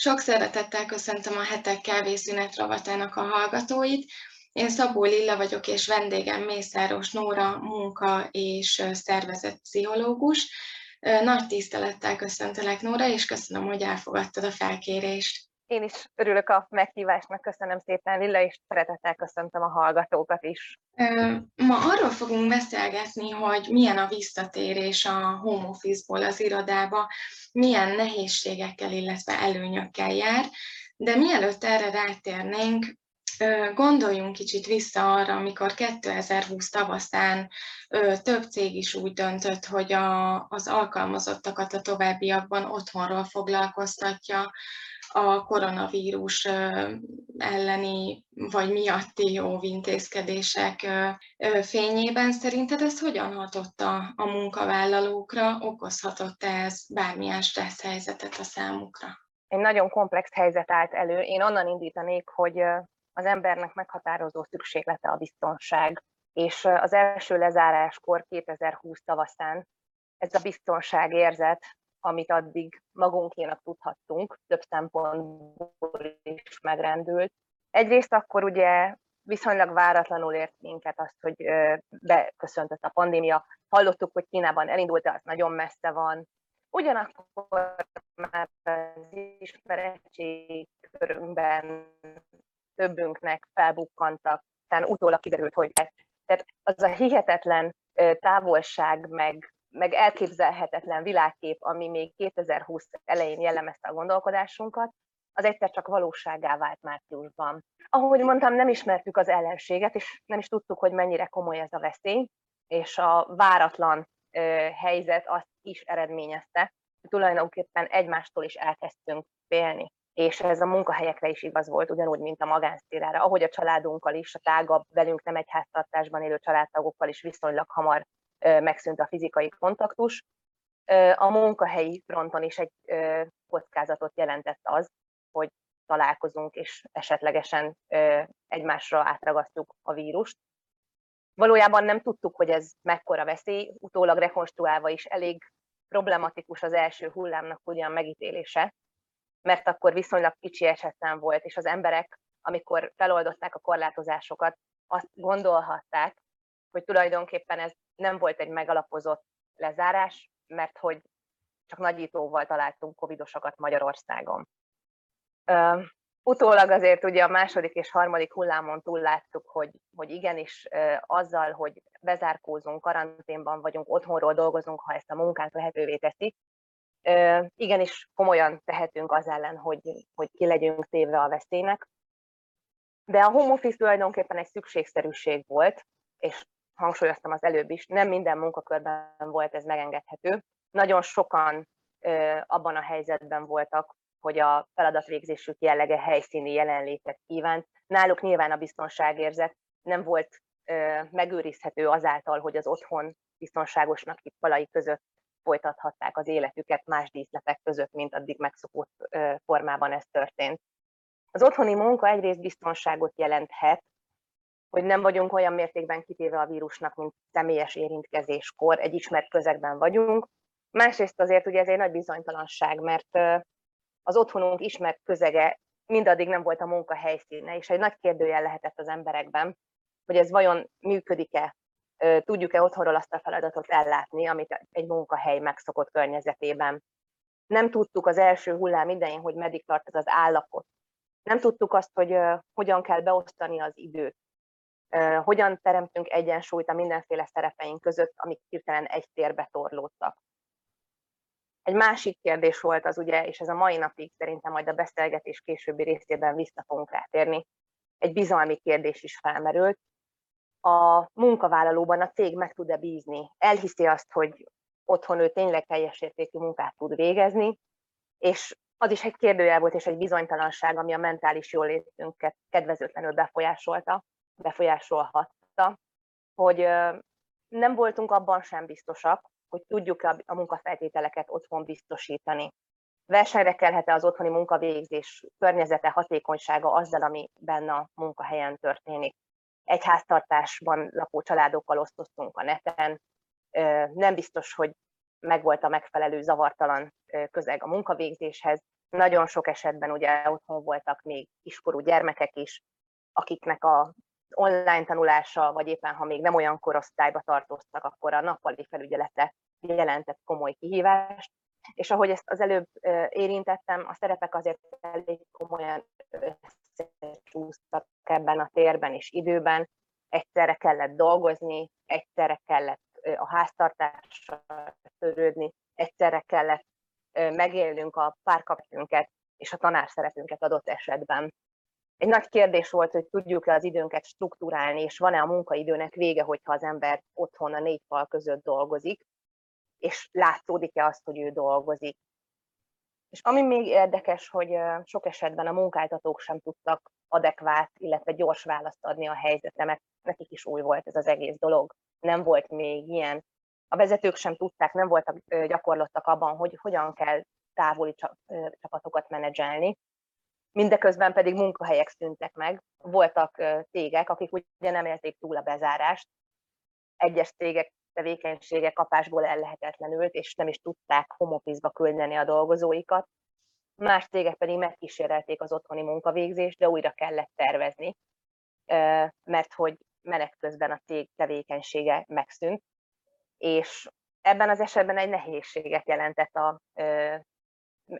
Sok szeretettel köszöntöm a Hetek Kávészünet rovatának a hallgatóit. Én Szabó Lilla vagyok, és vendégem Mészáros Nóra, munka és szervezetpszichológus. Nagy tisztelettel köszöntelek, Nóra, és köszönöm, hogy elfogadtad a felkérést. Én is örülök a meghívásnak, köszönöm szépen, Lilla, és szeretettel köszöntöm a hallgatókat is. Ma arról fogunk beszélgetni, hogy milyen a visszatérés a home office-ból az irodába, milyen nehézségekkel, illetve előnyökkel jár, de mielőtt erre rátérnénk, Gondoljunk kicsit vissza arra, amikor 2020 tavaszán több cég is úgy döntött, hogy az alkalmazottakat a továbbiakban otthonról foglalkoztatja, a koronavírus elleni vagy miatti óvintézkedések fényében. Szerinted ez hogyan hatott a, munkavállalókra? Okozhatott -e ez bármilyen stressz helyzetet a számukra? Egy nagyon komplex helyzet állt elő. Én onnan indítanék, hogy az embernek meghatározó szükséglete a biztonság. És az első lezáráskor 2020 tavaszán ez a biztonságérzet amit addig magunkénak tudhattunk, több szempontból is megrendült. Egyrészt akkor ugye viszonylag váratlanul ért minket azt, hogy beköszöntött a pandémia. Hallottuk, hogy Kínában elindult, de az nagyon messze van. Ugyanakkor már az ismeretségkörünkben többünknek felbukkantak, tehát utólag kiderült, hogy tehát az a hihetetlen távolság, meg meg elképzelhetetlen világkép, ami még 2020 elején jellemezte a gondolkodásunkat, az egyszer csak valóságá vált márciusban. Ahogy mondtam, nem ismertük az ellenséget, és nem is tudtuk, hogy mennyire komoly ez a veszély, és a váratlan ö, helyzet azt is eredményezte, hogy tulajdonképpen egymástól is elkezdtünk félni. És ez a munkahelyekre is igaz volt, ugyanúgy, mint a magánszférára, ahogy a családunkkal is, a tágabb, velünk nem egy háztartásban élő családtagokkal is viszonylag hamar megszűnt a fizikai kontaktus. A munkahelyi fronton is egy kockázatot jelentett az, hogy találkozunk és esetlegesen egymásra átragasztjuk a vírust. Valójában nem tudtuk, hogy ez mekkora veszély, utólag rekonstruálva is elég problematikus az első hullámnak ugyan megítélése, mert akkor viszonylag kicsi esetlen volt, és az emberek, amikor feloldották a korlátozásokat, azt gondolhatták, hogy tulajdonképpen ez nem volt egy megalapozott lezárás, mert hogy csak nagyítóval találtunk covidosokat Magyarországon. Uh, utólag azért ugye a második és harmadik hullámon túl láttuk, hogy, hogy igenis uh, azzal, hogy bezárkózunk, karanténban vagyunk, otthonról dolgozunk, ha ezt a munkánk lehetővé teszi, uh, igenis komolyan tehetünk az ellen, hogy, hogy ki legyünk téve a veszélynek. De a home office tulajdonképpen egy szükségszerűség volt, és hangsúlyoztam az előbb is, nem minden munkakörben volt ez megengedhető. Nagyon sokan abban a helyzetben voltak, hogy a feladatvégzésük jellege helyszíni jelenlétet kívánt. Náluk nyilván a biztonságérzet nem volt megőrizhető azáltal, hogy az otthon biztonságosnak itt falai között folytathatták az életüket más díszletek között, mint addig megszokott formában ez történt. Az otthoni munka egyrészt biztonságot jelenthet, hogy nem vagyunk olyan mértékben kitéve a vírusnak, mint személyes érintkezéskor, egy ismert közegben vagyunk. Másrészt azért ugye ez egy nagy bizonytalanság, mert az otthonunk ismert közege mindaddig nem volt a munka helyszíne, és egy nagy kérdőjel lehetett az emberekben, hogy ez vajon működik-e, tudjuk-e otthonról azt a feladatot ellátni, amit egy munkahely megszokott környezetében. Nem tudtuk az első hullám idején, hogy meddig tart ez az állapot. Nem tudtuk azt, hogy hogyan kell beosztani az időt hogyan teremtünk egyensúlyt a mindenféle szerepeink között, amik hirtelen egy térbe torlódtak. Egy másik kérdés volt az ugye, és ez a mai napig szerintem majd a beszélgetés későbbi részében vissza fogunk rátérni, egy bizalmi kérdés is felmerült. A munkavállalóban a cég meg tud-e bízni? Elhiszi azt, hogy otthon ő tényleg teljes értékű munkát tud végezni, és az is egy kérdőjel volt, és egy bizonytalanság, ami a mentális jólétünket kedvezőtlenül befolyásolta befolyásolhatta, hogy nem voltunk abban sem biztosak, hogy tudjuk a munkafeltételeket otthon biztosítani. Versenyre kelhet-e az otthoni munkavégzés környezete, hatékonysága azzal, ami benne a munkahelyen történik. Egy háztartásban lakó családokkal osztoztunk a neten, nem biztos, hogy megvolt a megfelelő zavartalan közeg a munkavégzéshez, Nagyon sok esetben ugye otthon voltak még kiskorú gyermekek is, akiknek a online tanulása, vagy éppen ha még nem olyan korosztályba tartoztak, akkor a nappali felügyelete jelentett komoly kihívást. És ahogy ezt az előbb érintettem, a szerepek azért elég komolyan összecsúsztak ebben a térben és időben. Egyszerre kellett dolgozni, egyszerre kellett a háztartással törődni, egyszerre kellett megélnünk a párkapcsolunkat és a tanár szerepünket adott esetben. Egy nagy kérdés volt, hogy tudjuk-e az időnket struktúrálni, és van-e a munkaidőnek vége, hogyha az ember otthon a négy fal között dolgozik, és látszódik-e azt, hogy ő dolgozik. És ami még érdekes, hogy sok esetben a munkáltatók sem tudtak adekvát, illetve gyors választ adni a helyzetre, mert nekik is új volt ez az egész dolog. Nem volt még ilyen. A vezetők sem tudták, nem voltak gyakorlottak abban, hogy hogyan kell távoli csapatokat menedzselni. Mindeközben pedig munkahelyek szűntek meg. Voltak cégek, akik ugye nem élték túl a bezárást. Egyes cégek tevékenysége kapásból ellehetetlenült, és nem is tudták home office-ba küldeni a dolgozóikat. Más cégek pedig megkísérelték az otthoni munkavégzést, de újra kellett tervezni, mert hogy menet közben a cég tevékenysége megszűnt, és ebben az esetben egy nehézséget jelentett a,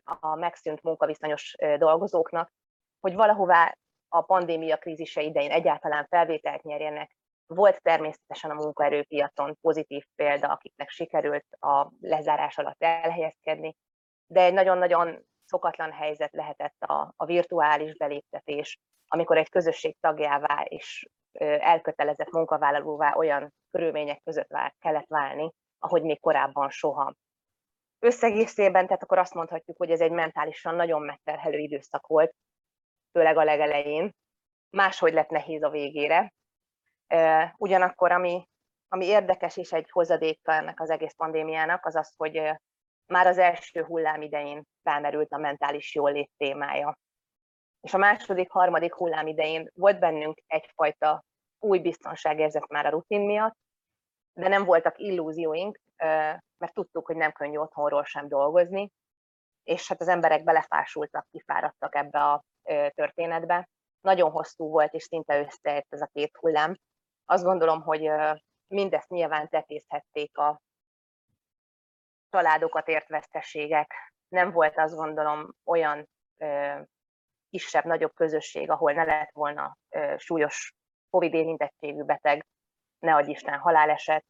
a megszűnt munkaviszonyos dolgozóknak, hogy valahová a pandémia krízise idején egyáltalán felvételt nyerjenek, volt természetesen a munkaerőpiacon pozitív példa, akiknek sikerült a lezárás alatt elhelyezkedni, de egy nagyon-nagyon szokatlan helyzet lehetett a, a virtuális beléptetés, amikor egy közösség tagjává és elkötelezett munkavállalóvá olyan körülmények között vál, kellett válni, ahogy még korábban soha. Összegészében, tehát akkor azt mondhatjuk, hogy ez egy mentálisan nagyon megterhelő időszak volt, főleg a legelején. Máshogy lett nehéz a végére, Ugyanakkor, ami, ami érdekes és egy hozadéka ennek az egész pandémiának, az az, hogy már az első hullám idején felmerült a mentális jólét témája. És a második, harmadik hullám idején volt bennünk egyfajta új biztonságérzet már a rutin miatt, de nem voltak illúzióink, mert tudtuk, hogy nem könnyű otthonról sem dolgozni, és hát az emberek belefásultak, kifáradtak ebbe a történetbe. Nagyon hosszú volt, és szinte összeért ez a két hullám, azt gondolom, hogy mindezt nyilván tetézhették a családokat ért veszteségek. Nem volt azt gondolom olyan kisebb, nagyobb közösség, ahol ne lett volna súlyos Covid érintettségű beteg, ne adj Isten haláleset,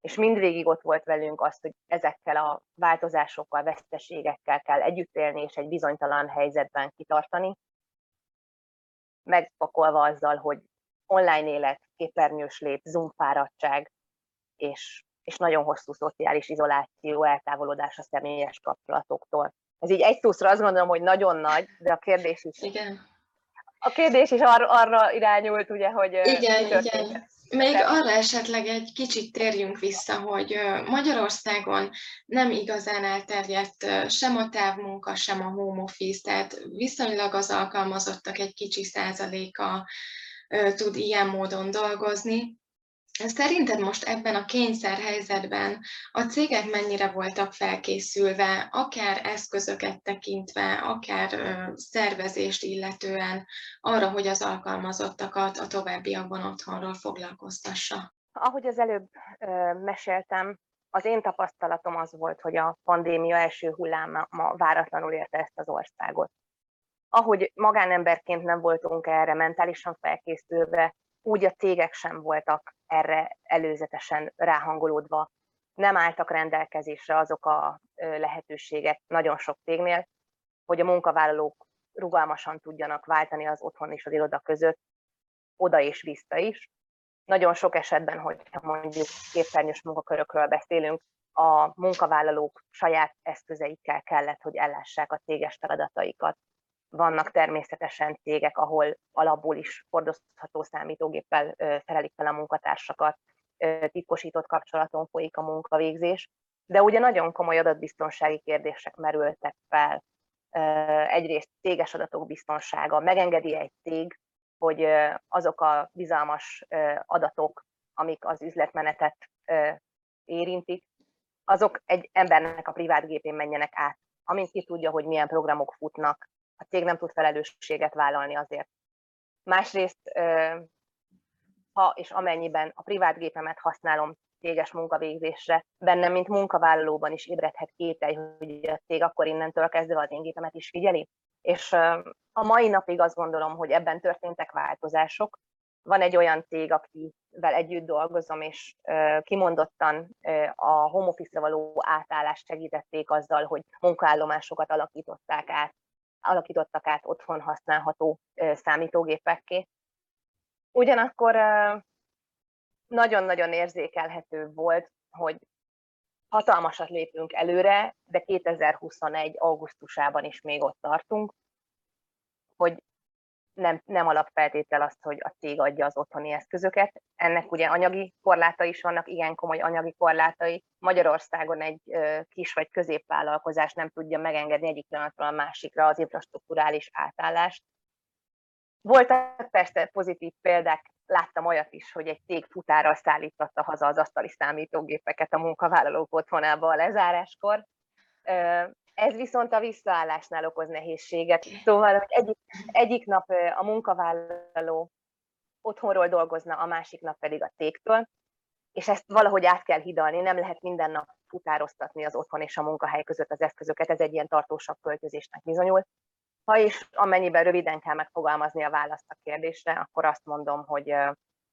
és mindvégig ott volt velünk az, hogy ezekkel a változásokkal, veszteségekkel kell együtt élni, és egy bizonytalan helyzetben kitartani, megpakolva azzal, hogy online élet, képernyős lét, zoom fáradtság, és, és nagyon hosszú szociális izoláció, eltávolodás a személyes kapcsolatoktól. Ez így egy túszra azt gondolom, hogy nagyon nagy, de a kérdés is... Igen. A kérdés is arra, arra irányult, ugye, hogy... Igen, igen. Még arra esetleg egy kicsit térjünk vissza, hogy Magyarországon nem igazán elterjedt sem a távmunka, sem a home office, tehát viszonylag az alkalmazottak egy kicsi százaléka tud ilyen módon dolgozni. Szerinted most ebben a kényszerhelyzetben a cégek mennyire voltak felkészülve, akár eszközöket tekintve, akár szervezést illetően arra, hogy az alkalmazottakat a továbbiakban otthonról foglalkoztassa? Ahogy az előbb meséltem, az én tapasztalatom az volt, hogy a pandémia első hulláma váratlanul érte ezt az országot ahogy magánemberként nem voltunk erre mentálisan felkészülve, úgy a cégek sem voltak erre előzetesen ráhangolódva. Nem álltak rendelkezésre azok a lehetőségek nagyon sok cégnél, hogy a munkavállalók rugalmasan tudjanak váltani az otthon és az iroda között, oda és vissza is. Nagyon sok esetben, hogyha mondjuk képernyős munkakörökről beszélünk, a munkavállalók saját eszközeikkel kellett, hogy ellássák a céges feladataikat. Vannak természetesen cégek, ahol alapból is hordozható számítógéppel szerelik fel a munkatársakat, titkosított kapcsolaton folyik a munkavégzés, de ugye nagyon komoly adatbiztonsági kérdések merültek fel. Egyrészt céges adatok biztonsága, megengedi egy cég, hogy azok a bizalmas adatok, amik az üzletmenetet érintik, azok egy embernek a privát gépén menjenek át amint ki tudja, hogy milyen programok futnak, a cég nem tud felelősséget vállalni azért. Másrészt, ha és amennyiben a privát gépemet használom céges munkavégzésre, bennem, mint munkavállalóban is ébredhet kételj, hogy a cég akkor innentől kezdve az én gépemet is figyeli. És a mai napig azt gondolom, hogy ebben történtek változások. Van egy olyan cég, akivel együtt dolgozom, és kimondottan a home office való átállást segítették azzal, hogy munkaállomásokat alakították át, alakítottak át otthon használható számítógépekké. Ugyanakkor nagyon-nagyon érzékelhető volt, hogy hatalmasat lépünk előre, de 2021. augusztusában is még ott tartunk, hogy nem, nem alapfeltétel az, hogy a cég adja az otthoni eszközöket. Ennek ugye anyagi korlátai is vannak, igen komoly anyagi korlátai. Magyarországon egy kis vagy középvállalkozás nem tudja megengedni egyik pillanatról a másikra az infrastruktúrális átállást. Voltak persze pozitív példák, láttam olyat is, hogy egy cég futárral szállította haza az asztali számítógépeket a munkavállalók otthonába a lezáráskor. Ez viszont a visszaállásnál okoz nehézséget. Szóval, hogy egyik, egyik nap a munkavállaló otthonról dolgozna, a másik nap pedig a cégtől, és ezt valahogy át kell hidalni, nem lehet minden nap futároztatni az otthon és a munkahely között az eszközöket, ez egy ilyen tartósabb költözésnek bizonyul. Ha is amennyiben röviden kell megfogalmazni a választ a kérdésre, akkor azt mondom, hogy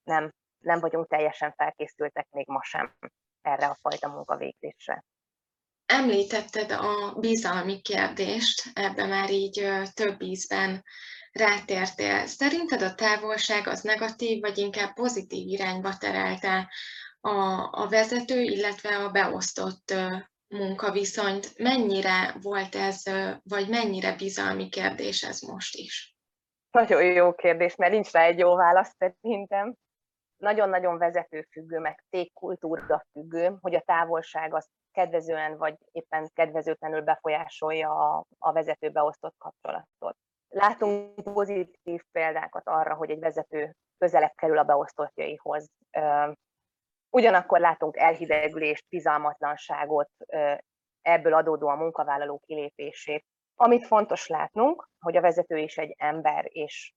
nem, nem vagyunk teljesen felkészültek még ma sem erre a fajta munkavégzésre. Említetted a bizalmi kérdést, ebbe már így több ízben rátértél. Szerinted a távolság az negatív, vagy inkább pozitív irányba terelte a, a vezető, illetve a beosztott munkaviszonyt? Mennyire volt ez, vagy mennyire bizalmi kérdés ez most is? Nagyon jó kérdés, mert nincs rá egy jó válasz szerintem. Nagyon-nagyon vezetőfüggő, meg cégkultúra függő, hogy a távolság az kedvezően vagy éppen kedvezőtlenül befolyásolja a, a vezető beosztott kapcsolatot. Látunk pozitív példákat arra, hogy egy vezető közelebb kerül a beosztottjaihoz. Ugyanakkor látunk elhidegülést, bizalmatlanságot, ebből adódó a munkavállaló kilépését. Amit fontos látnunk, hogy a vezető is egy ember, és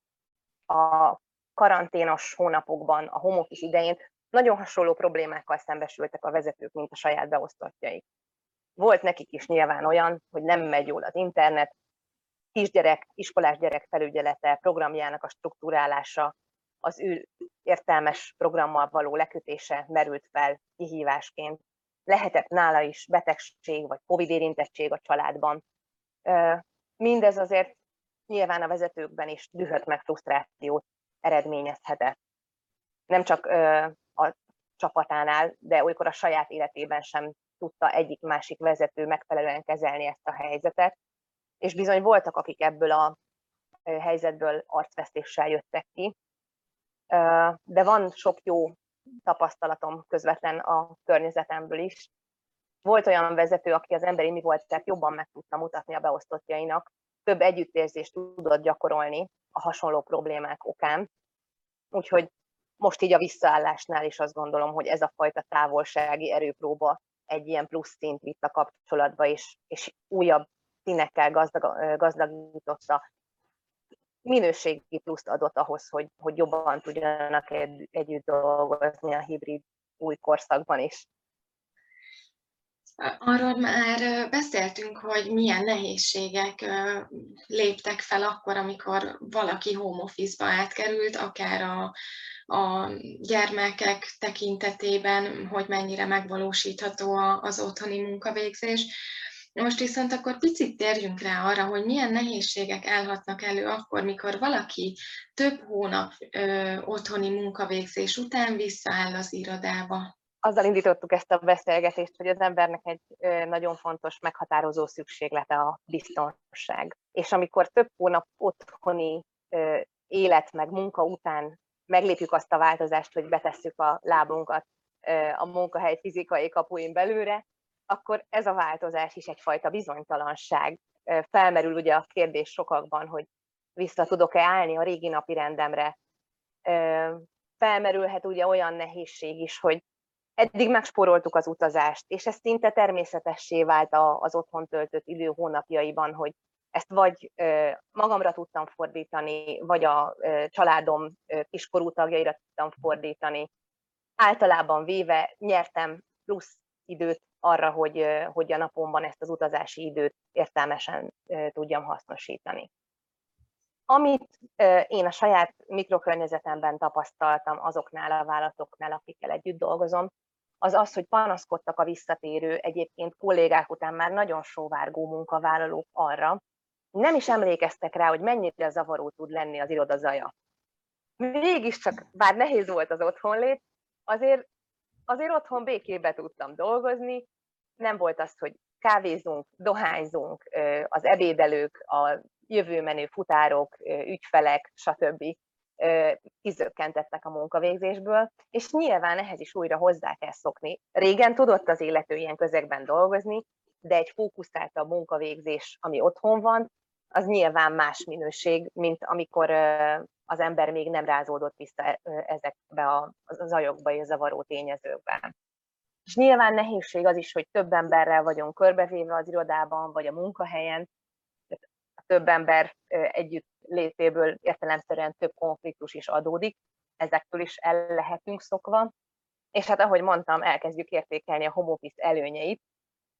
a karanténos hónapokban, a home office idején nagyon hasonló problémákkal szembesültek a vezetők, mint a saját beosztottjaik. Volt nekik is nyilván olyan, hogy nem megy jól az internet, kisgyerek, iskolás gyerek felügyelete, programjának a struktúrálása, az ő értelmes programmal való lekötése merült fel kihívásként. Lehetett nála is betegség vagy COVID érintettség a családban. Mindez azért nyilván a vezetőkben is dühöt meg frusztrációt eredményezhetett. Nem csak a csapatánál, de olykor a saját életében sem tudta egyik-másik vezető megfelelően kezelni ezt a helyzetet. És bizony voltak, akik ebből a helyzetből arcvesztéssel jöttek ki. De van sok jó tapasztalatom közvetlen a környezetemből is. Volt olyan vezető, aki az emberi mi volt, tehát jobban meg tudta mutatni a beosztottjainak, több együttérzést tudott gyakorolni a hasonló problémák okán. Úgyhogy most így a visszaállásnál is azt gondolom, hogy ez a fajta távolsági erőpróba egy ilyen plusz szint vitt a kapcsolatba, és, és újabb színekkel gazdag, gazdagította, minőségi pluszt adott ahhoz, hogy, hogy jobban tudjanak egy, együtt dolgozni a hibrid új korszakban is. Arról már beszéltünk, hogy milyen nehézségek léptek fel akkor, amikor valaki home office-ba átkerült, akár a, a gyermekek tekintetében, hogy mennyire megvalósítható az otthoni munkavégzés. Most viszont akkor picit térjünk rá arra, hogy milyen nehézségek állhatnak elő akkor, mikor valaki több hónap ö, otthoni munkavégzés után visszaáll az irodába azzal indítottuk ezt a beszélgetést, hogy az embernek egy nagyon fontos, meghatározó szükséglete a biztonság. És amikor több hónap otthoni élet meg munka után meglépjük azt a változást, hogy betesszük a lábunkat a munkahely fizikai kapuin belőle, akkor ez a változás is egyfajta bizonytalanság. Felmerül ugye a kérdés sokakban, hogy vissza tudok-e állni a régi napi rendemre. Felmerülhet ugye olyan nehézség is, hogy Eddig megspóroltuk az utazást, és ez szinte természetessé vált az otthon töltött idő hónapjaiban, hogy ezt vagy magamra tudtam fordítani, vagy a családom kiskorú tagjaira tudtam fordítani. Általában véve nyertem plusz időt arra, hogy, hogy a napomban ezt az utazási időt értelmesen tudjam hasznosítani. Amit én a saját mikrokörnyezetemben tapasztaltam azoknál a vállalatoknál, akikkel együtt dolgozom, az az, hogy panaszkodtak a visszatérő, egyébként kollégák után már nagyon sóvárgó munkavállalók arra, nem is emlékeztek rá, hogy mennyire zavaró tud lenni az iroda zaja. Mégiscsak, bár nehéz volt az otthonlét, azért, azért otthon békébe tudtam dolgozni, nem volt az, hogy kávézunk, dohányzunk, az ebédelők, a jövőmenő futárok, ügyfelek, stb. kizökkentettek a munkavégzésből, és nyilván ehhez is újra hozzá kell szokni. Régen tudott az illető ilyen közegben dolgozni, de egy fókuszáltabb munkavégzés, ami otthon van, az nyilván más minőség, mint amikor az ember még nem rázódott vissza ezekbe a zajokba és zavaró tényezőkbe. És nyilván nehézség az is, hogy több emberrel vagyunk körbevéve az irodában, vagy a munkahelyen, a több ember együtt létéből értelemszerűen több konfliktus is adódik, ezektől is el lehetünk szokva, és hát ahogy mondtam, elkezdjük értékelni a home office előnyeit,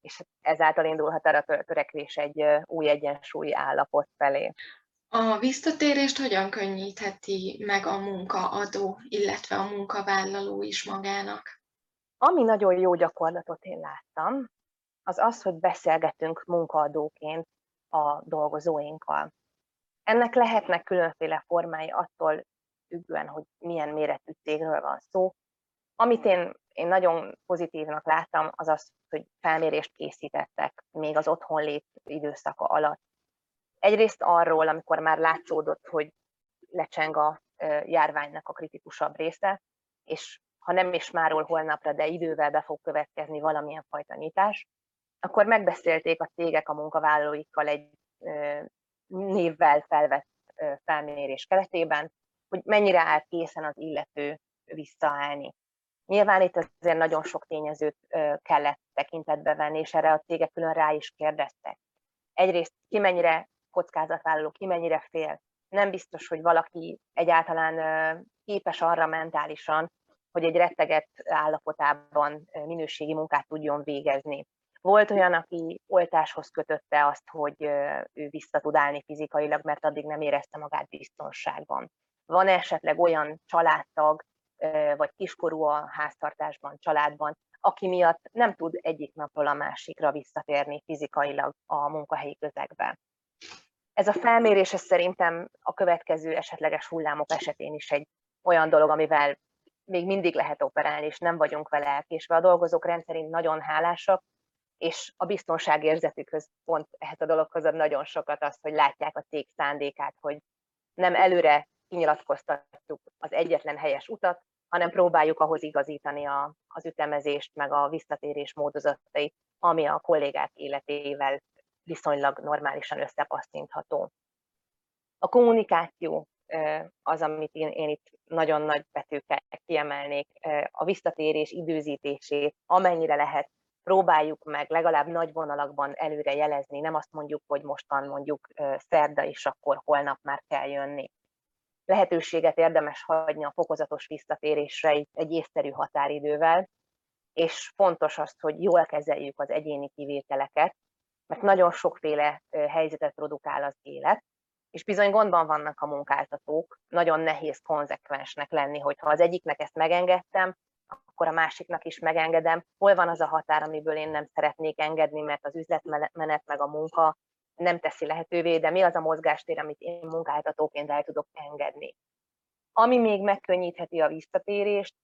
és ezáltal indulhat el a törekvés egy új egyensúlyi állapot felé. A visszatérést hogyan könnyítheti meg a munkaadó, illetve a munkavállaló is magának? Ami nagyon jó gyakorlatot én láttam, az az, hogy beszélgetünk munkaadóként a dolgozóinkkal. Ennek lehetnek különféle formái attól függően, hogy milyen méretű cégről van szó. Amit én, én nagyon pozitívnak láttam, az az, hogy felmérést készítettek még az otthonlét időszaka alatt. Egyrészt arról, amikor már látszódott, hogy lecseng a járványnak a kritikusabb része, és ha nem is máról holnapra, de idővel be fog következni valamilyen fajta nyitás, akkor megbeszélték a cégek a munkavállalóikkal egy névvel felvett felmérés keretében, hogy mennyire áll készen az illető visszaállni. Nyilván itt azért nagyon sok tényezőt kellett tekintetbe venni, és erre a cégek külön rá is kérdeztek. Egyrészt ki mennyire kockázatvállaló, ki mennyire fél. Nem biztos, hogy valaki egyáltalán képes arra mentálisan, hogy egy retteget állapotában minőségi munkát tudjon végezni. Volt olyan, aki oltáshoz kötötte azt, hogy ő vissza tud állni fizikailag, mert addig nem érezte magát biztonságban. Van esetleg olyan családtag, vagy kiskorú a háztartásban, családban, aki miatt nem tud egyik napról a másikra visszatérni fizikailag a munkahelyi közegbe. Ez a felmérés szerintem a következő esetleges hullámok esetén is egy olyan dolog, amivel még mindig lehet operálni, és nem vagyunk vele elkésve. A dolgozók rendszerint nagyon hálásak, és a biztonságérzetükhöz pont ehhez a dologhoz nagyon sokat az, hogy látják a cég szándékát, hogy nem előre kinyilatkoztatjuk az egyetlen helyes utat, hanem próbáljuk ahhoz igazítani a, az ütemezést, meg a visszatérés módozatait, ami a kollégák életével viszonylag normálisan összepasszintható. A kommunikáció az, amit én, én itt nagyon nagy betűkkel kiemelnék, a visszatérés időzítését, amennyire lehet, próbáljuk meg legalább nagy vonalakban előre jelezni, nem azt mondjuk, hogy mostan mondjuk szerda, és akkor holnap már kell jönni. Lehetőséget érdemes hagyni a fokozatos visszatérésre egy észszerű határidővel, és fontos az, hogy jól kezeljük az egyéni kivételeket, mert nagyon sokféle helyzetet produkál az élet, és bizony gondban vannak a munkáltatók, nagyon nehéz konzekvensnek lenni, hogyha az egyiknek ezt megengedtem, akkor a másiknak is megengedem. Hol van az a határ, amiből én nem szeretnék engedni, mert az üzletmenet meg a munka nem teszi lehetővé, de mi az a mozgástér, amit én munkáltatóként el tudok engedni. Ami még megkönnyítheti a visszatérést,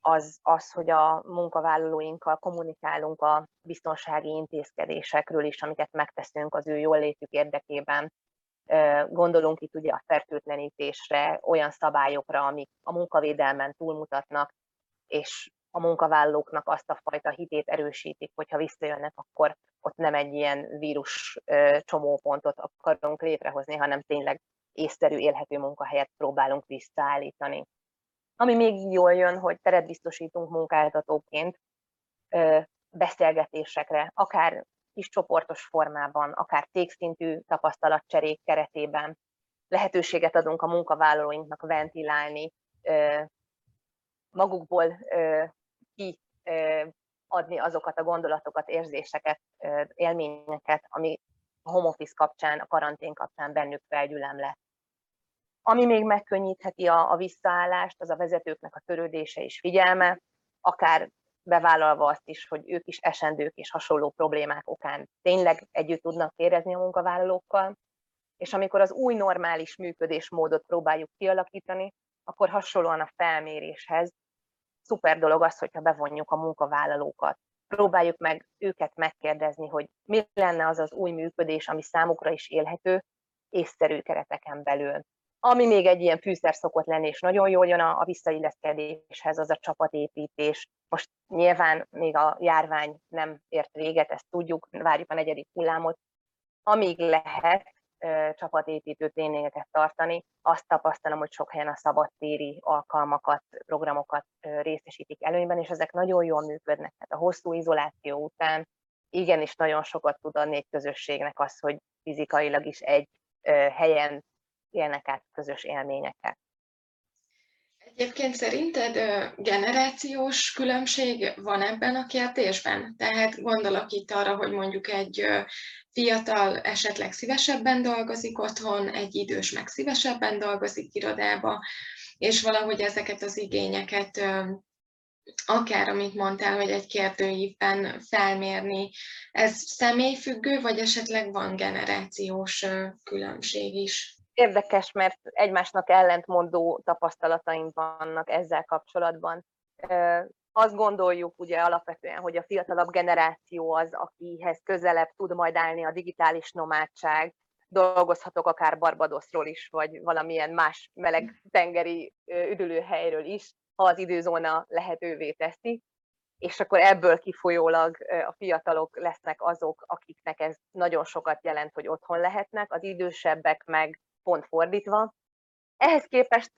az az, hogy a munkavállalóinkkal kommunikálunk a biztonsági intézkedésekről is, amiket megteszünk az ő jól létük érdekében, Gondolunk itt ugye a fertőtlenítésre, olyan szabályokra, amik a munkavédelmen túlmutatnak, és a munkavállalóknak azt a fajta hitét erősítik, hogyha visszajönnek, akkor ott nem egy ilyen vírus csomópontot akarunk létrehozni, hanem tényleg észszerű, élhető munkahelyet próbálunk visszaállítani. Ami még jól jön, hogy teret biztosítunk munkáltatóként beszélgetésekre, akár kis csoportos formában, akár cégszintű tapasztalatcserék keretében. Lehetőséget adunk a munkavállalóinknak ventilálni, magukból ki adni azokat a gondolatokat, érzéseket, élményeket, ami a home office kapcsán, a karantén kapcsán bennük felgyülem le. Ami még megkönnyítheti a, a visszaállást, az a vezetőknek a törődése és figyelme, akár bevállalva azt is, hogy ők is esendők és hasonló problémák okán tényleg együtt tudnak érezni a munkavállalókkal, és amikor az új normális működésmódot próbáljuk kialakítani, akkor hasonlóan a felméréshez szuper dolog az, hogyha bevonjuk a munkavállalókat. Próbáljuk meg őket megkérdezni, hogy mi lenne az az új működés, ami számukra is élhető, észszerű kereteken belül. Ami még egy ilyen fűszer szokott lenni, és nagyon jól jön a, a visszailleszkedéshez, az a csapatépítés. Most nyilván még a járvány nem ért véget, ezt tudjuk, várjuk a negyedik hullámot. Amíg lehet, csapatépítő tréningeket tartani. Azt tapasztalom, hogy sok helyen a szabadtéri alkalmakat, programokat részesítik előnyben, és ezek nagyon jól működnek. Tehát a hosszú izoláció után igenis nagyon sokat tud adni egy közösségnek az, hogy fizikailag is egy helyen élnek át közös élményeket. Egyébként szerinted generációs különbség van ebben a kérdésben? Tehát gondolok itt arra, hogy mondjuk egy fiatal esetleg szívesebben dolgozik otthon, egy idős meg szívesebben dolgozik irodába, és valahogy ezeket az igényeket akár amit mondtál, hogy egy kérdőívben felmérni, ez személyfüggő, vagy esetleg van generációs különbség is? Érdekes, mert egymásnak ellentmondó tapasztalataink vannak ezzel kapcsolatban. Azt gondoljuk ugye alapvetően, hogy a fiatalabb generáció az, akihez közelebb tud majd állni a digitális nomádság, dolgozhatok akár Barbadosról is, vagy valamilyen más meleg tengeri üdülőhelyről is, ha az időzóna lehetővé teszi, és akkor ebből kifolyólag a fiatalok lesznek azok, akiknek ez nagyon sokat jelent, hogy otthon lehetnek, az idősebbek meg pont fordítva. Ehhez képest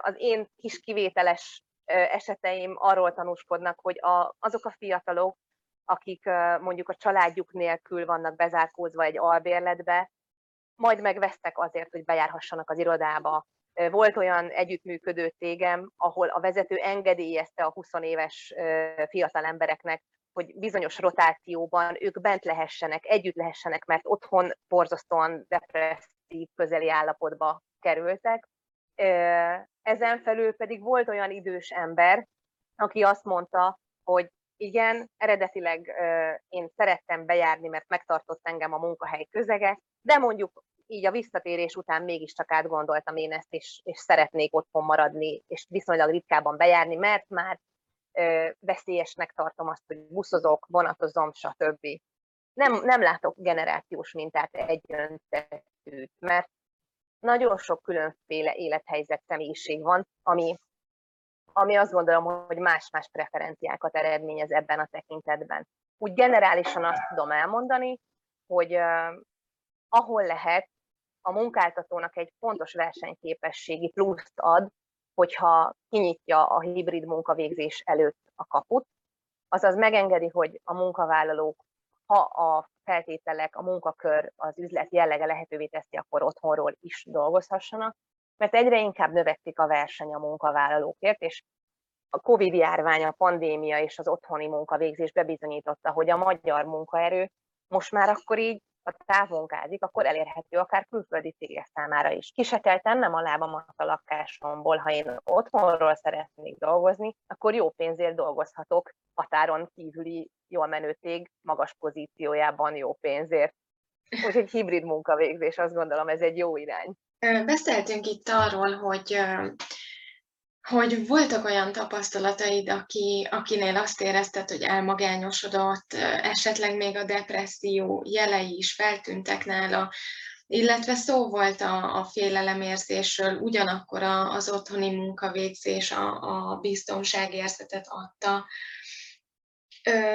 az én kis kivételes eseteim arról tanúskodnak, hogy a, azok a fiatalok, akik mondjuk a családjuk nélkül vannak bezárkózva egy albérletbe, majd megvesztek azért, hogy bejárhassanak az irodába. Volt olyan együttműködő cégem, ahol a vezető engedélyezte a 20 éves fiatal embereknek, hogy bizonyos rotációban ők bent lehessenek, együtt lehessenek, mert otthon borzasztóan depresszív közeli állapotba kerültek. Ezen felül pedig volt olyan idős ember, aki azt mondta, hogy igen, eredetileg én szerettem bejárni, mert megtartott engem a munkahely közege, de mondjuk így a visszatérés után mégiscsak átgondoltam én ezt, és, és szeretnék otthon maradni, és viszonylag ritkában bejárni, mert már veszélyesnek tartom azt, hogy buszozok, vonatozom, stb. Nem, nem látok generációs mintát egyöntetűt, mert nagyon sok különféle élethelyzet, személyiség van, ami, ami azt gondolom, hogy más-más preferenciákat eredményez ebben a tekintetben. Úgy generálisan azt tudom elmondani, hogy uh, ahol lehet, a munkáltatónak egy fontos versenyképességi pluszt ad, hogyha kinyitja a hibrid munkavégzés előtt a kaput, azaz megengedi, hogy a munkavállalók, ha a feltételek, a munkakör, az üzlet jellege lehetővé teszi, akkor otthonról is dolgozhassanak, mert egyre inkább növekszik a verseny a munkavállalókért, és a Covid járvány, a pandémia és az otthoni munkavégzés bebizonyította, hogy a magyar munkaerő most már akkor így a távmunkázik, akkor elérhető akár külföldi cégek számára is. Ki se tennem a lábamat a lakásomból, ha én otthonról szeretnék dolgozni, akkor jó pénzért dolgozhatok határon kívüli jól menő cég magas pozíciójában jó pénzért. Úgyhogy hibrid munkavégzés, azt gondolom, ez egy jó irány. Beszéltünk itt arról, hogy hogy voltak olyan tapasztalataid, aki, akinél azt érezted, hogy elmagányosodott, esetleg még a depresszió jelei is feltűntek nála, illetve szó volt a, a félelemérzésről, ugyanakkor az otthoni munkavégzés a, a biztonságérzetet adta.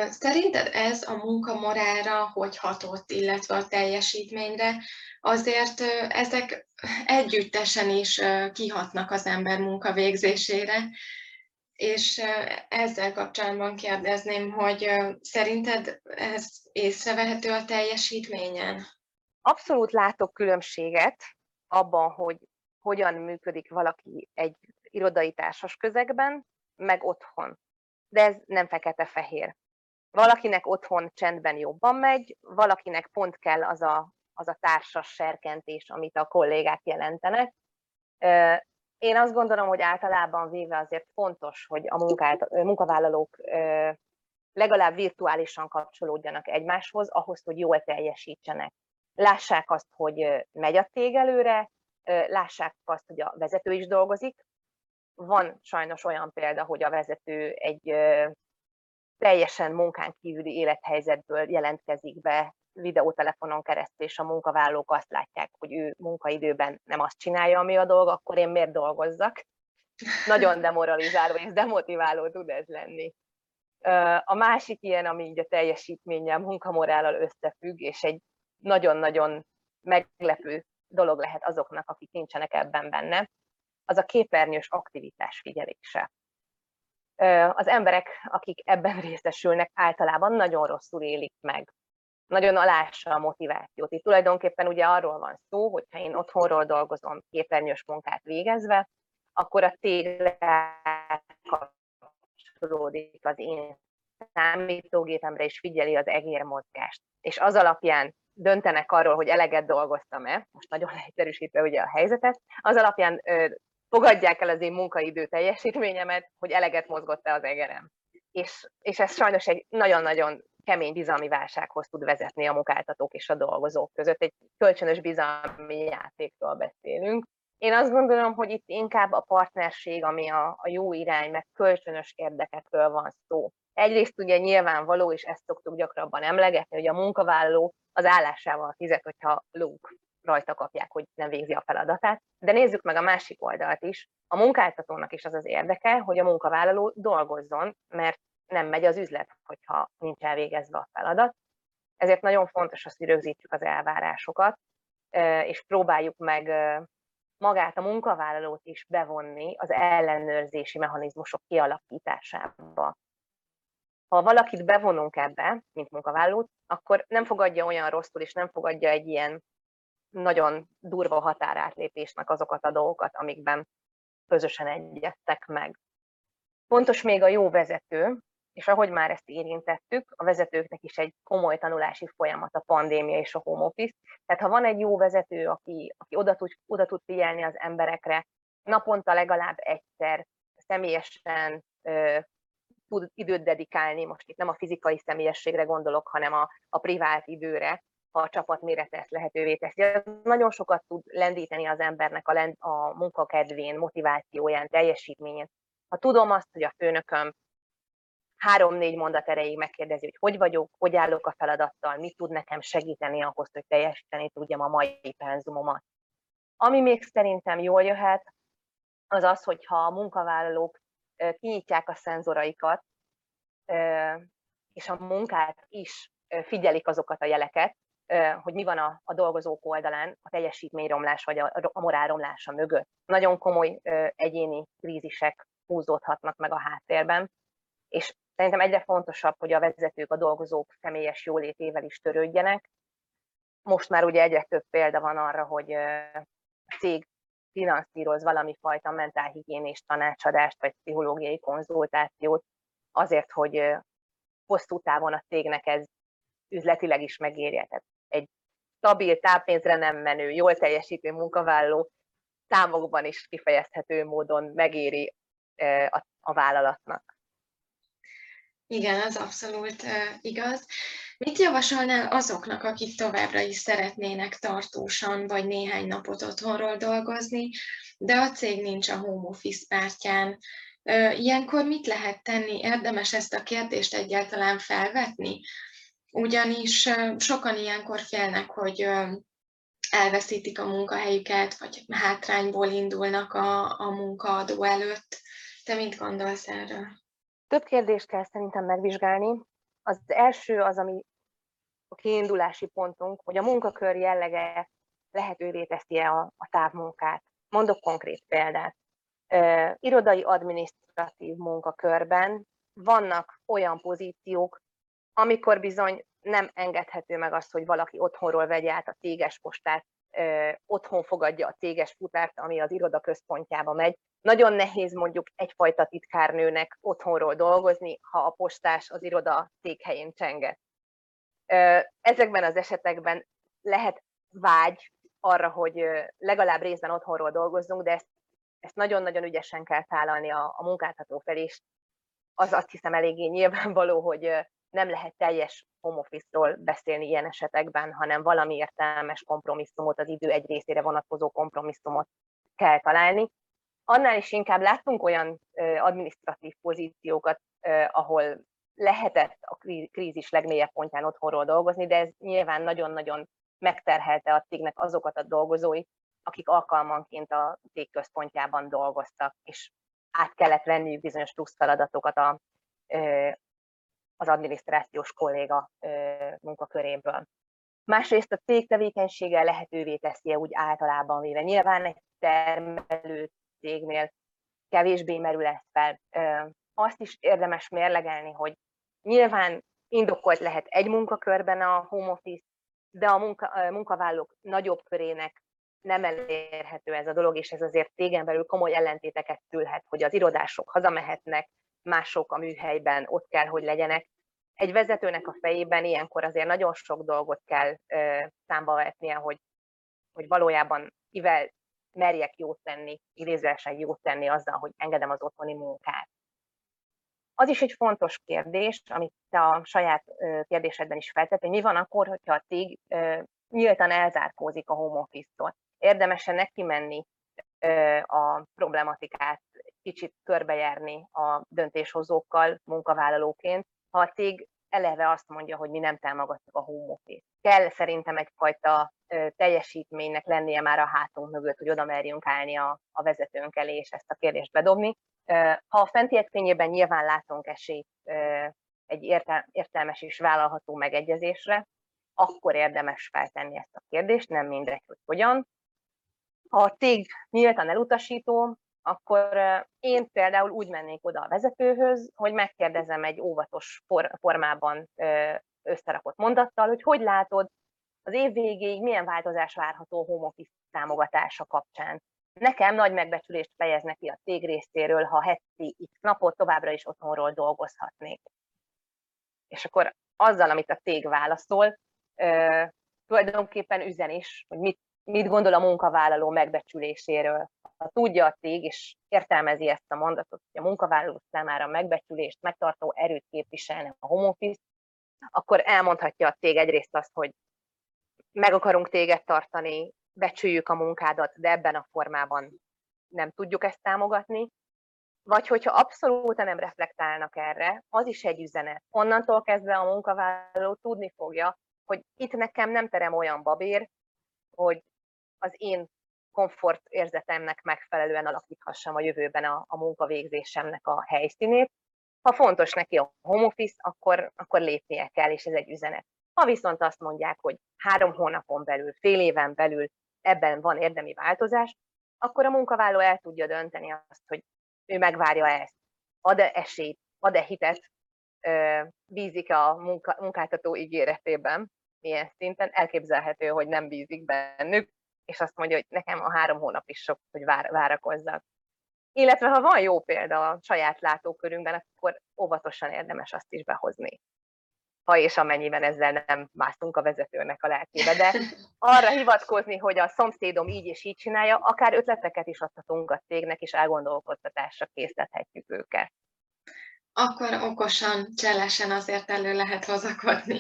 Szerinted ez a munkamorára hogy hatott, illetve a teljesítményre? Azért ezek együttesen is kihatnak az ember munkavégzésére, és ezzel kapcsolatban kérdezném, hogy szerinted ez észrevehető a teljesítményen? Abszolút látok különbséget abban, hogy hogyan működik valaki egy irodai társas közegben, meg otthon. De ez nem fekete-fehér. Valakinek otthon csendben jobban megy, valakinek pont kell az a, az a társas serkentés, amit a kollégák jelentenek. Én azt gondolom, hogy általában véve azért fontos, hogy a munkát, munkavállalók legalább virtuálisan kapcsolódjanak egymáshoz, ahhoz, hogy jól teljesítsenek. Lássák azt, hogy megy a tég előre, lássák azt, hogy a vezető is dolgozik. Van sajnos olyan példa, hogy a vezető egy teljesen munkán kívüli élethelyzetből jelentkezik be videótelefonon keresztül, és a munkavállalók azt látják, hogy ő munkaidőben nem azt csinálja, ami a dolga, akkor én miért dolgozzak? Nagyon demoralizáló és demotiváló tud ez lenni. A másik ilyen, ami így a teljesítménnyel, munkamorállal összefügg, és egy nagyon-nagyon meglepő dolog lehet azoknak, akik nincsenek ebben benne, az a képernyős aktivitás figyelése. Az emberek, akik ebben részesülnek, általában nagyon rosszul élik meg nagyon alássa a motivációt. Itt tulajdonképpen ugye arról van szó, hogyha én otthonról dolgozom képernyős munkát végezve, akkor a kapcsolódik az én számítógépemre, és figyeli az egérmozgást. És az alapján döntenek arról, hogy eleget dolgoztam-e, most nagyon leegyszerűsítve ugye a helyzetet, az alapján ö, fogadják el az én munkaidő teljesítményemet, hogy eleget mozgott-e az egerem. És, és ez sajnos egy nagyon-nagyon kemény bizalmi válsághoz tud vezetni a munkáltatók és a dolgozók között. Egy kölcsönös bizalmi játékról beszélünk. Én azt gondolom, hogy itt inkább a partnerség, ami a, a jó irány, meg kölcsönös érdekekről van szó. Egyrészt ugye nyilvánvaló, és ezt szoktuk gyakrabban emlegetni, hogy a munkavállaló az állásával fizet, hogyha lók rajta kapják, hogy nem végzi a feladatát. De nézzük meg a másik oldalt is. A munkáltatónak is az az érdeke, hogy a munkavállaló dolgozzon, mert nem megy az üzlet, hogyha nincs elvégezve a feladat. Ezért nagyon fontos azt, hogy rögzítsük az elvárásokat, és próbáljuk meg magát a munkavállalót is bevonni az ellenőrzési mechanizmusok kialakításába. Ha valakit bevonunk ebbe, mint munkavállalót, akkor nem fogadja olyan rosszul, és nem fogadja egy ilyen nagyon durva határátlépésnek azokat a dolgokat, amikben közösen egyeztek meg. Fontos még a jó vezető, és ahogy már ezt érintettük, a vezetőknek is egy komoly tanulási folyamat a pandémia és a home office. Tehát ha van egy jó vezető, aki, aki oda, tud, oda tud figyelni az emberekre, naponta legalább egyszer személyesen ö, tud időt dedikálni, most itt nem a fizikai személyességre gondolok, hanem a, a privát időre, ha a csapat mérete ezt lehetővé teszi. Ez nagyon sokat tud lendíteni az embernek a, lend, a munkakedvén, motivációján, teljesítményén. Ha tudom azt, hogy a főnököm három-négy mondat erejéig megkérdezi, hogy hogy vagyok, hogy állok a feladattal, mit tud nekem segíteni ahhoz, hogy teljesíteni tudjam a mai penzumomat. Ami még szerintem jól jöhet, az az, hogyha a munkavállalók kinyitják a szenzoraikat, és a munkát is figyelik azokat a jeleket, hogy mi van a, a dolgozók oldalán a teljesítményromlás vagy a, a morálromlása mögött. Nagyon komoly egyéni krízisek húzódhatnak meg a háttérben, és Szerintem egyre fontosabb, hogy a vezetők, a dolgozók személyes jólétével is törődjenek. Most már ugye egyre több példa van arra, hogy a cég finanszíroz valami fajta mentálhigiénés tanácsadást, vagy pszichológiai konzultációt, azért, hogy hosszú távon a cégnek ez üzletileg is megérje. Tehát egy stabil, táppénzre nem menő, jól teljesítő munkavállaló számokban is kifejezhető módon megéri a, a vállalatnak. Igen, az abszolút igaz. Mit javasolnál azoknak, akik továbbra is szeretnének tartósan vagy néhány napot otthonról dolgozni, de a cég nincs a home office pártján? Ilyenkor mit lehet tenni? Érdemes ezt a kérdést egyáltalán felvetni? Ugyanis sokan ilyenkor félnek, hogy elveszítik a munkahelyüket, vagy hátrányból indulnak a, a munkaadó előtt. Te mit gondolsz erről? Több kérdést kell szerintem megvizsgálni. Az első az, ami a kiindulási pontunk, hogy a munkakör jellege lehetővé teszi-e a, a távmunkát. Mondok konkrét példát. Uh, irodai adminisztratív munkakörben vannak olyan pozíciók, amikor bizony nem engedhető meg az, hogy valaki otthonról vegye át a téges postát, ö, otthon fogadja a téges futárt, ami az iroda központjába megy. Nagyon nehéz mondjuk egyfajta titkárnőnek otthonról dolgozni, ha a postás az iroda székhelyén csenget. Ezekben az esetekben lehet vágy arra, hogy legalább részben otthonról dolgozzunk, de ezt, ezt nagyon-nagyon ügyesen kell tálalni a, a munkáltató felé, és az azt hiszem eléggé nyilvánvaló, hogy nem lehet teljes home office-ról beszélni ilyen esetekben, hanem valami értelmes kompromisszumot, az idő egy részére vonatkozó kompromisszumot kell találni. Annál is inkább láttunk olyan administratív pozíciókat, ahol lehetett a krízis legmélyebb pontján otthonról dolgozni, de ez nyilván nagyon-nagyon megterhelte a cégnek azokat a dolgozóit, akik alkalmanként a cég központjában dolgoztak, és át kellett venniük bizonyos plusz feladatokat a, az adminisztrációs kolléga munkaköréből. Másrészt a cég tevékenysége lehetővé teszi úgy általában véve. Nyilván egy termelő cégnél kevésbé merül ez fel. Azt is érdemes mérlegelni, hogy nyilván indokolt lehet egy munkakörben a home office, de a munka, munkavállalók nagyobb körének nem elérhető ez a dolog, és ez azért tégen belül komoly ellentéteket szülhet, hogy az irodások hazamehetnek, mások a műhelyben ott kell, hogy legyenek. Egy vezetőnek a fejében ilyenkor azért nagyon sok dolgot kell számba vetnie, hogy, hogy valójában kivel merjek jót tenni, idézőesen jót tenni azzal, hogy engedem az otthoni munkát. Az is egy fontos kérdés, amit a saját kérdésedben is feltett, hogy mi van akkor, hogyha a cég nyíltan elzárkózik a home office-tól. Érdemes-e neki menni a problematikát kicsit körbejárni a döntéshozókkal munkavállalóként, ha a cég eleve azt mondja, hogy mi nem támogatjuk a home office. Kell szerintem egyfajta teljesítménynek lennie már a hátunk mögött, hogy oda merjünk állni a, a vezetőnk elé, és ezt a kérdést bedobni. Ha a fentiek fényében nyilván látunk esélyt egy értelmes és vállalható megegyezésre, akkor érdemes feltenni ezt a kérdést, nem mindegy, hogy hogyan. Ha a cég nyíltan elutasító, akkor én például úgy mennék oda a vezetőhöz, hogy megkérdezem egy óvatos formában összerakott mondattal, hogy hogy látod, az év végéig milyen változás várható home office támogatása kapcsán. Nekem nagy megbecsülést fejeznek ki a cég részéről, ha heti x napot továbbra is otthonról dolgozhatnék. És akkor azzal, amit a cég válaszol, tulajdonképpen üzen is, hogy mit mit gondol a munkavállaló megbecsüléséről. Ha tudja a cég, és értelmezi ezt a mondatot, hogy a munkavállaló számára megbecsülést, megtartó erőt képviselne a home office, akkor elmondhatja a cég egyrészt azt, hogy meg akarunk téged tartani, becsüljük a munkádat, de ebben a formában nem tudjuk ezt támogatni. Vagy hogyha abszolút nem reflektálnak erre, az is egy üzenet. Onnantól kezdve a munkavállaló tudni fogja, hogy itt nekem nem terem olyan babér, hogy az én komfort érzetemnek megfelelően alakíthassam a jövőben a, a munkavégzésemnek a helyszínét. Ha fontos neki a home office, akkor, akkor lépnie kell, és ez egy üzenet. Ha viszont azt mondják, hogy három hónapon belül, fél éven belül ebben van érdemi változás, akkor a munkavállaló el tudja dönteni azt, hogy ő megvárja ezt, ad-e esélyt, ad-e hitet, bízik a munka, munkáltató ígéretében, milyen szinten, elképzelhető, hogy nem bízik bennük, és azt mondja, hogy nekem a három hónap is sok, hogy vár, várakozzak. Illetve ha van jó példa a saját látókörünkben, akkor óvatosan érdemes azt is behozni. Ha és amennyiben ezzel nem mászunk a vezetőnek a lelkébe. De arra hivatkozni, hogy a szomszédom így és így csinálja, akár ötleteket is adhatunk a cégnek, és elgondolkodtatásra készíthetjük őket. Akkor okosan, cselesen azért elő lehet hozakodni.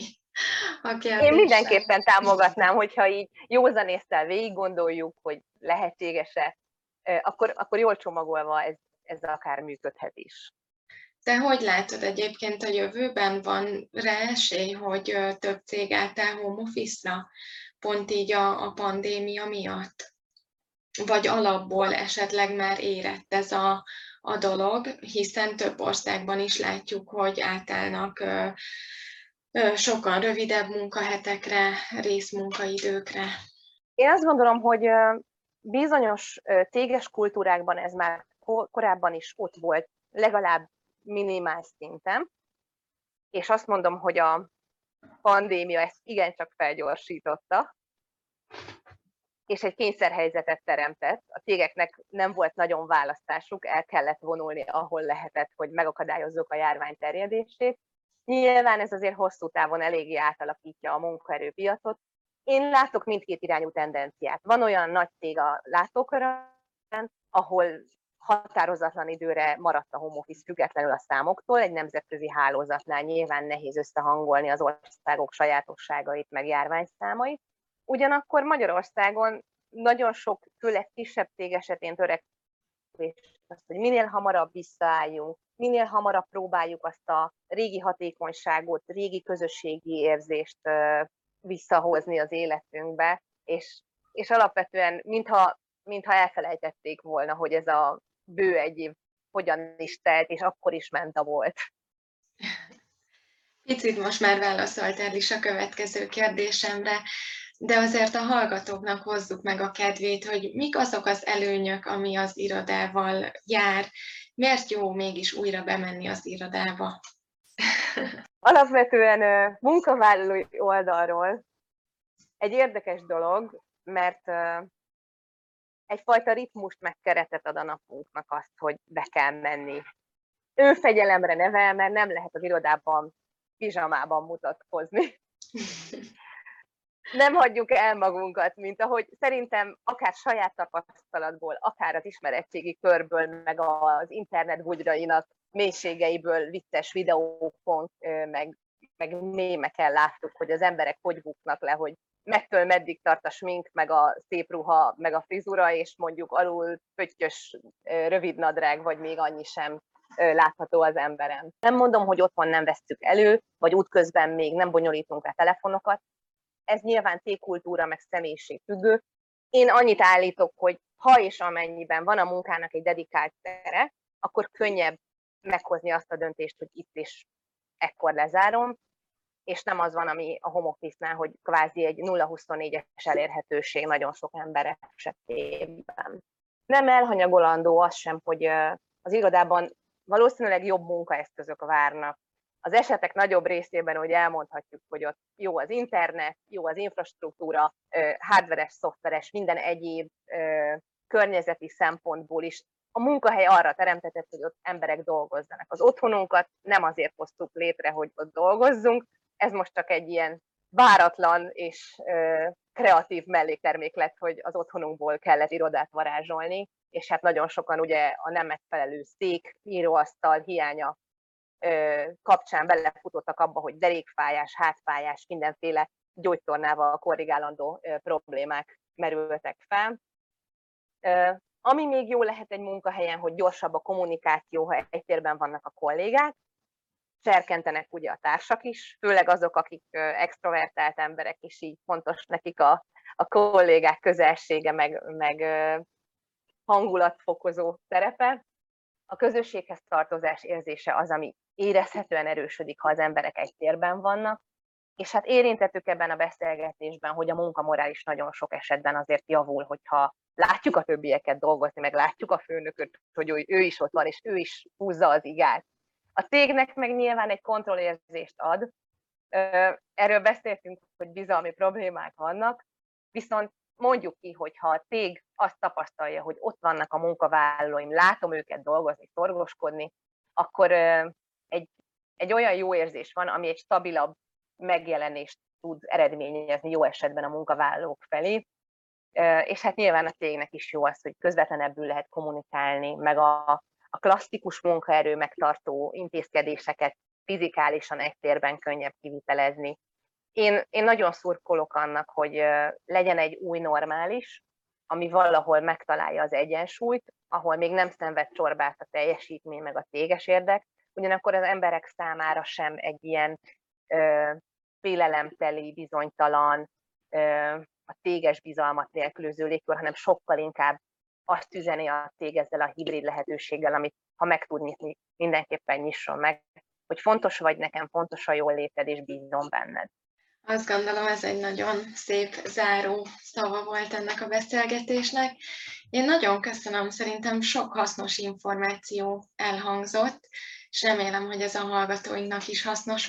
Én mindenképpen támogatnám, hogyha így józanésztel végig gondoljuk, hogy lehetséges-e, akkor, akkor jól csomagolva ez, ez akár működhet is. Te hogy látod egyébként a jövőben van rá esély, hogy több cég átáll home office-ra, pont így a, a pandémia miatt? Vagy alapból esetleg már érett ez a, a dolog, hiszen több országban is látjuk, hogy átállnak sokan rövidebb munkahetekre, részmunkaidőkre. Én azt gondolom, hogy bizonyos téges kultúrákban ez már korábban is ott volt, legalább minimál szinten, és azt mondom, hogy a pandémia ezt igencsak felgyorsította, és egy kényszerhelyzetet teremtett. A cégeknek nem volt nagyon választásuk, el kellett vonulni, ahol lehetett, hogy megakadályozzuk a járvány terjedését. Nyilván ez azért hosszú távon eléggé átalakítja a munkaerőpiacot. Én látok mindkét irányú tendenciát. Van olyan nagy cég a látókörön, ahol határozatlan időre maradt a home office függetlenül a számoktól, egy nemzetközi hálózatnál nyilván nehéz összehangolni az országok sajátosságait, meg járványszámait. Ugyanakkor Magyarországon nagyon sok, főleg kisebb cég esetén törekvés az, hogy minél hamarabb visszaálljunk, minél hamarabb próbáljuk azt a régi hatékonyságot, régi közösségi érzést visszahozni az életünkbe, és, és alapvetően mintha, mintha elfelejtették volna, hogy ez a bő egy év hogyan is telt, és akkor is ment a volt. Picit most már válaszoltál is a következő kérdésemre, de azért a hallgatóknak hozzuk meg a kedvét, hogy mik azok az előnyök, ami az irodával jár, miért jó mégis újra bemenni az irodába? Alapvetően munkavállalói oldalról egy érdekes dolog, mert egyfajta ritmust meg keretet ad a napunknak azt, hogy be kell menni. Ő fegyelemre nevel, mert nem lehet az irodában pizsamában mutatkozni. nem hagyjuk el magunkat, mint ahogy szerintem akár saját tapasztalatból, akár az ismeretségi körből, meg az internet bugyrainak mélységeiből vicces videókon, meg, meg mémeken láttuk, hogy az emberek hogy buknak le, hogy mettől meddig tart a smink, meg a szép ruha, meg a frizura, és mondjuk alul pöttyös rövid nadrág, vagy még annyi sem látható az emberem. Nem mondom, hogy otthon nem vesszük elő, vagy útközben még nem bonyolítunk le telefonokat. Ez nyilván tékultúra, meg személyiség függő. Én annyit állítok, hogy ha és amennyiben van a munkának egy dedikált tere, akkor könnyebb meghozni azt a döntést, hogy itt is ekkor lezárom, és nem az van, ami a home hogy kvázi egy 0-24-es elérhetőség nagyon sok ember esetében. Nem elhanyagolandó az sem, hogy az irodában valószínűleg jobb munkaeszközök várnak. Az esetek nagyobb részében, hogy elmondhatjuk, hogy ott jó az internet, jó az infrastruktúra, hardveres, szoftveres, minden egyéb környezeti szempontból is a munkahely arra teremtetett, hogy ott emberek dolgozzanak. Az otthonunkat nem azért hoztuk létre, hogy ott dolgozzunk, ez most csak egy ilyen váratlan és kreatív melléktermék lett, hogy az otthonunkból kellett irodát varázsolni, és hát nagyon sokan ugye a nem megfelelő szék, íróasztal hiánya kapcsán belefutottak abba, hogy derékfájás, hátfájás, mindenféle gyógytornával korrigálandó problémák merültek fel. Ami még jó lehet egy munkahelyen, hogy gyorsabb a kommunikáció, ha egy térben vannak a kollégák, serkentenek ugye a társak is, főleg azok, akik extrovertált emberek, és így fontos nekik a, a kollégák közelsége, meg, meg hangulatfokozó szerepe. A közösséghez tartozás érzése az, ami érezhetően erősödik, ha az emberek egy térben vannak, és hát érintettük ebben a beszélgetésben, hogy a munkamorál is nagyon sok esetben azért javul, hogyha látjuk a többieket dolgozni, meg látjuk a főnököt, hogy ő is ott van, és ő is húzza az igát, a cégnek meg nyilván egy kontrollérzést ad. Erről beszéltünk, hogy bizalmi problémák vannak, viszont mondjuk ki, hogy ha a cég azt tapasztalja, hogy ott vannak a munkavállalóim, látom őket dolgozni, szorgoskodni, akkor egy, egy olyan jó érzés van, ami egy stabilabb megjelenést tud eredményezni jó esetben a munkavállalók felé. És hát nyilván a cégnek is jó az, hogy közvetlenebbül lehet kommunikálni, meg a, a klasszikus munkaerő megtartó intézkedéseket fizikálisan egy térben könnyebb kivitelezni. Én, én nagyon szurkolok annak, hogy legyen egy új normális, ami valahol megtalálja az egyensúlyt, ahol még nem szenved csorbát a teljesítmény meg a téges érdek, ugyanakkor az emberek számára sem egy ilyen ö, félelemteli, bizonytalan, ö, a téges bizalmat nélkülöző légkör, hanem sokkal inkább azt üzeni a cég ezzel a hibrid lehetőséggel, amit ha meg tud nyitni, mindenképpen nyisson meg, hogy fontos vagy nekem, fontos a jól léted, és bízom benned. Azt gondolom, ez egy nagyon szép záró szava volt ennek a beszélgetésnek. Én nagyon köszönöm, szerintem sok hasznos információ elhangzott, és remélem, hogy ez a hallgatóinknak is hasznos